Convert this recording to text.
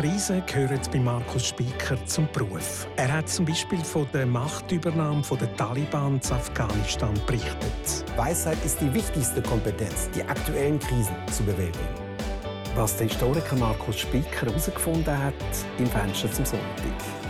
Krisen gehören bei Markus Spieker zum Beruf. Er hat zum Beispiel von der Machtübernahme der Taliban zu Afghanistan berichtet. Weisheit ist die wichtigste Kompetenz, die aktuellen Krisen zu bewältigen. Was der Historiker Markus Spieker herausgefunden hat im Fenster zum Sonntag.